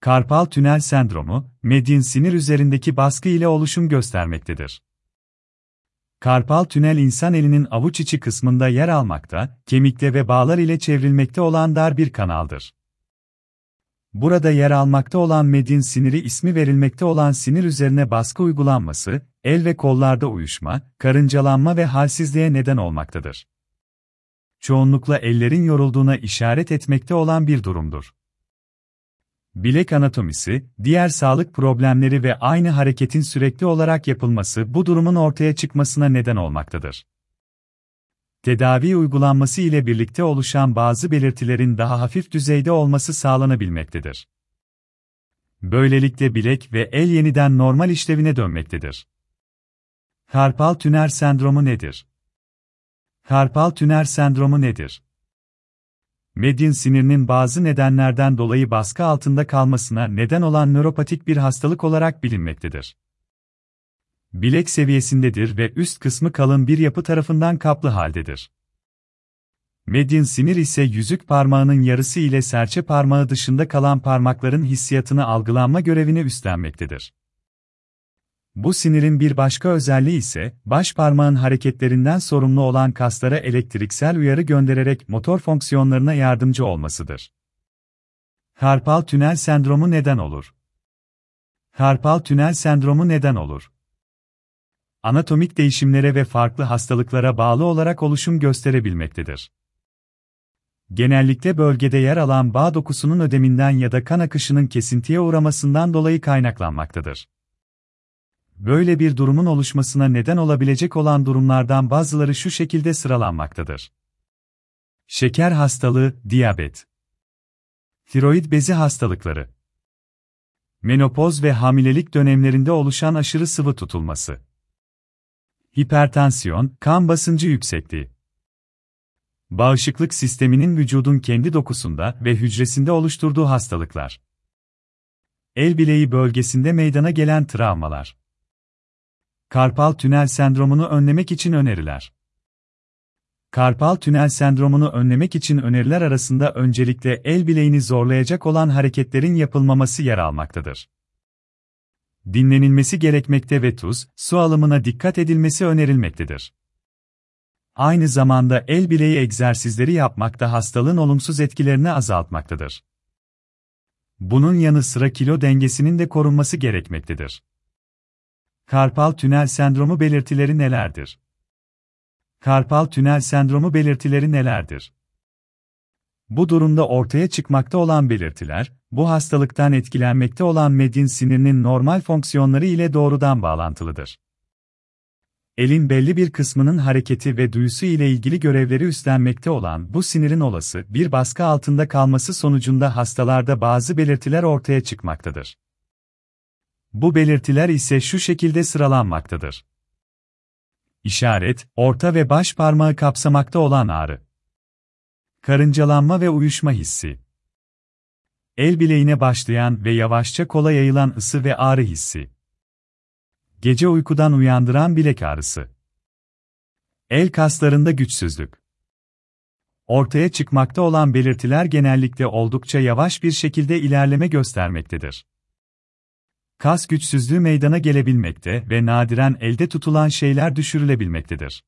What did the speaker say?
karpal tünel sendromu, medyan sinir üzerindeki baskı ile oluşum göstermektedir. Karpal tünel insan elinin avuç içi kısmında yer almakta, kemikte ve bağlar ile çevrilmekte olan dar bir kanaldır. Burada yer almakta olan medin siniri ismi verilmekte olan sinir üzerine baskı uygulanması, el ve kollarda uyuşma, karıncalanma ve halsizliğe neden olmaktadır. Çoğunlukla ellerin yorulduğuna işaret etmekte olan bir durumdur. Bilek anatomisi, diğer sağlık problemleri ve aynı hareketin sürekli olarak yapılması bu durumun ortaya çıkmasına neden olmaktadır. Tedavi uygulanması ile birlikte oluşan bazı belirtilerin daha hafif düzeyde olması sağlanabilmektedir. Böylelikle bilek ve el yeniden normal işlevine dönmektedir. Karpal tünel sendromu nedir? Karpal tünel sendromu nedir? Medyan sinirinin bazı nedenlerden dolayı baskı altında kalmasına neden olan nöropatik bir hastalık olarak bilinmektedir. Bilek seviyesindedir ve üst kısmı kalın bir yapı tarafından kaplı haldedir. Medyan sinir ise yüzük parmağının yarısı ile serçe parmağı dışında kalan parmakların hissiyatını algılanma görevini üstlenmektedir. Bu sinirin bir başka özelliği ise, baş parmağın hareketlerinden sorumlu olan kaslara elektriksel uyarı göndererek motor fonksiyonlarına yardımcı olmasıdır. Karpal tünel sendromu neden olur? Karpal tünel sendromu neden olur? Anatomik değişimlere ve farklı hastalıklara bağlı olarak oluşum gösterebilmektedir. Genellikle bölgede yer alan bağ dokusunun ödeminden ya da kan akışının kesintiye uğramasından dolayı kaynaklanmaktadır. Böyle bir durumun oluşmasına neden olabilecek olan durumlardan bazıları şu şekilde sıralanmaktadır. Şeker hastalığı, diyabet. Tiroid bezi hastalıkları. Menopoz ve hamilelik dönemlerinde oluşan aşırı sıvı tutulması. Hipertansiyon, kan basıncı yüksekliği. Bağışıklık sisteminin vücudun kendi dokusunda ve hücresinde oluşturduğu hastalıklar. El bileği bölgesinde meydana gelen travmalar. Karpal tünel sendromunu önlemek için öneriler. Karpal tünel sendromunu önlemek için öneriler arasında öncelikle el bileğini zorlayacak olan hareketlerin yapılmaması yer almaktadır. Dinlenilmesi gerekmekte ve tuz, su alımına dikkat edilmesi önerilmektedir. Aynı zamanda el bileği egzersizleri yapmak da hastalığın olumsuz etkilerini azaltmaktadır. Bunun yanı sıra kilo dengesinin de korunması gerekmektedir. Karpal tünel sendromu belirtileri nelerdir? Karpal tünel sendromu belirtileri nelerdir? Bu durumda ortaya çıkmakta olan belirtiler, bu hastalıktan etkilenmekte olan medin sinirinin normal fonksiyonları ile doğrudan bağlantılıdır. Elin belli bir kısmının hareketi ve duyusu ile ilgili görevleri üstlenmekte olan bu sinirin olası bir baskı altında kalması sonucunda hastalarda bazı belirtiler ortaya çıkmaktadır. Bu belirtiler ise şu şekilde sıralanmaktadır. İşaret, orta ve baş parmağı kapsamakta olan ağrı. Karıncalanma ve uyuşma hissi. El bileğine başlayan ve yavaşça kola yayılan ısı ve ağrı hissi. Gece uykudan uyandıran bilek ağrısı. El kaslarında güçsüzlük. Ortaya çıkmakta olan belirtiler genellikle oldukça yavaş bir şekilde ilerleme göstermektedir. Kas güçsüzlüğü meydana gelebilmekte ve nadiren elde tutulan şeyler düşürülebilmektedir.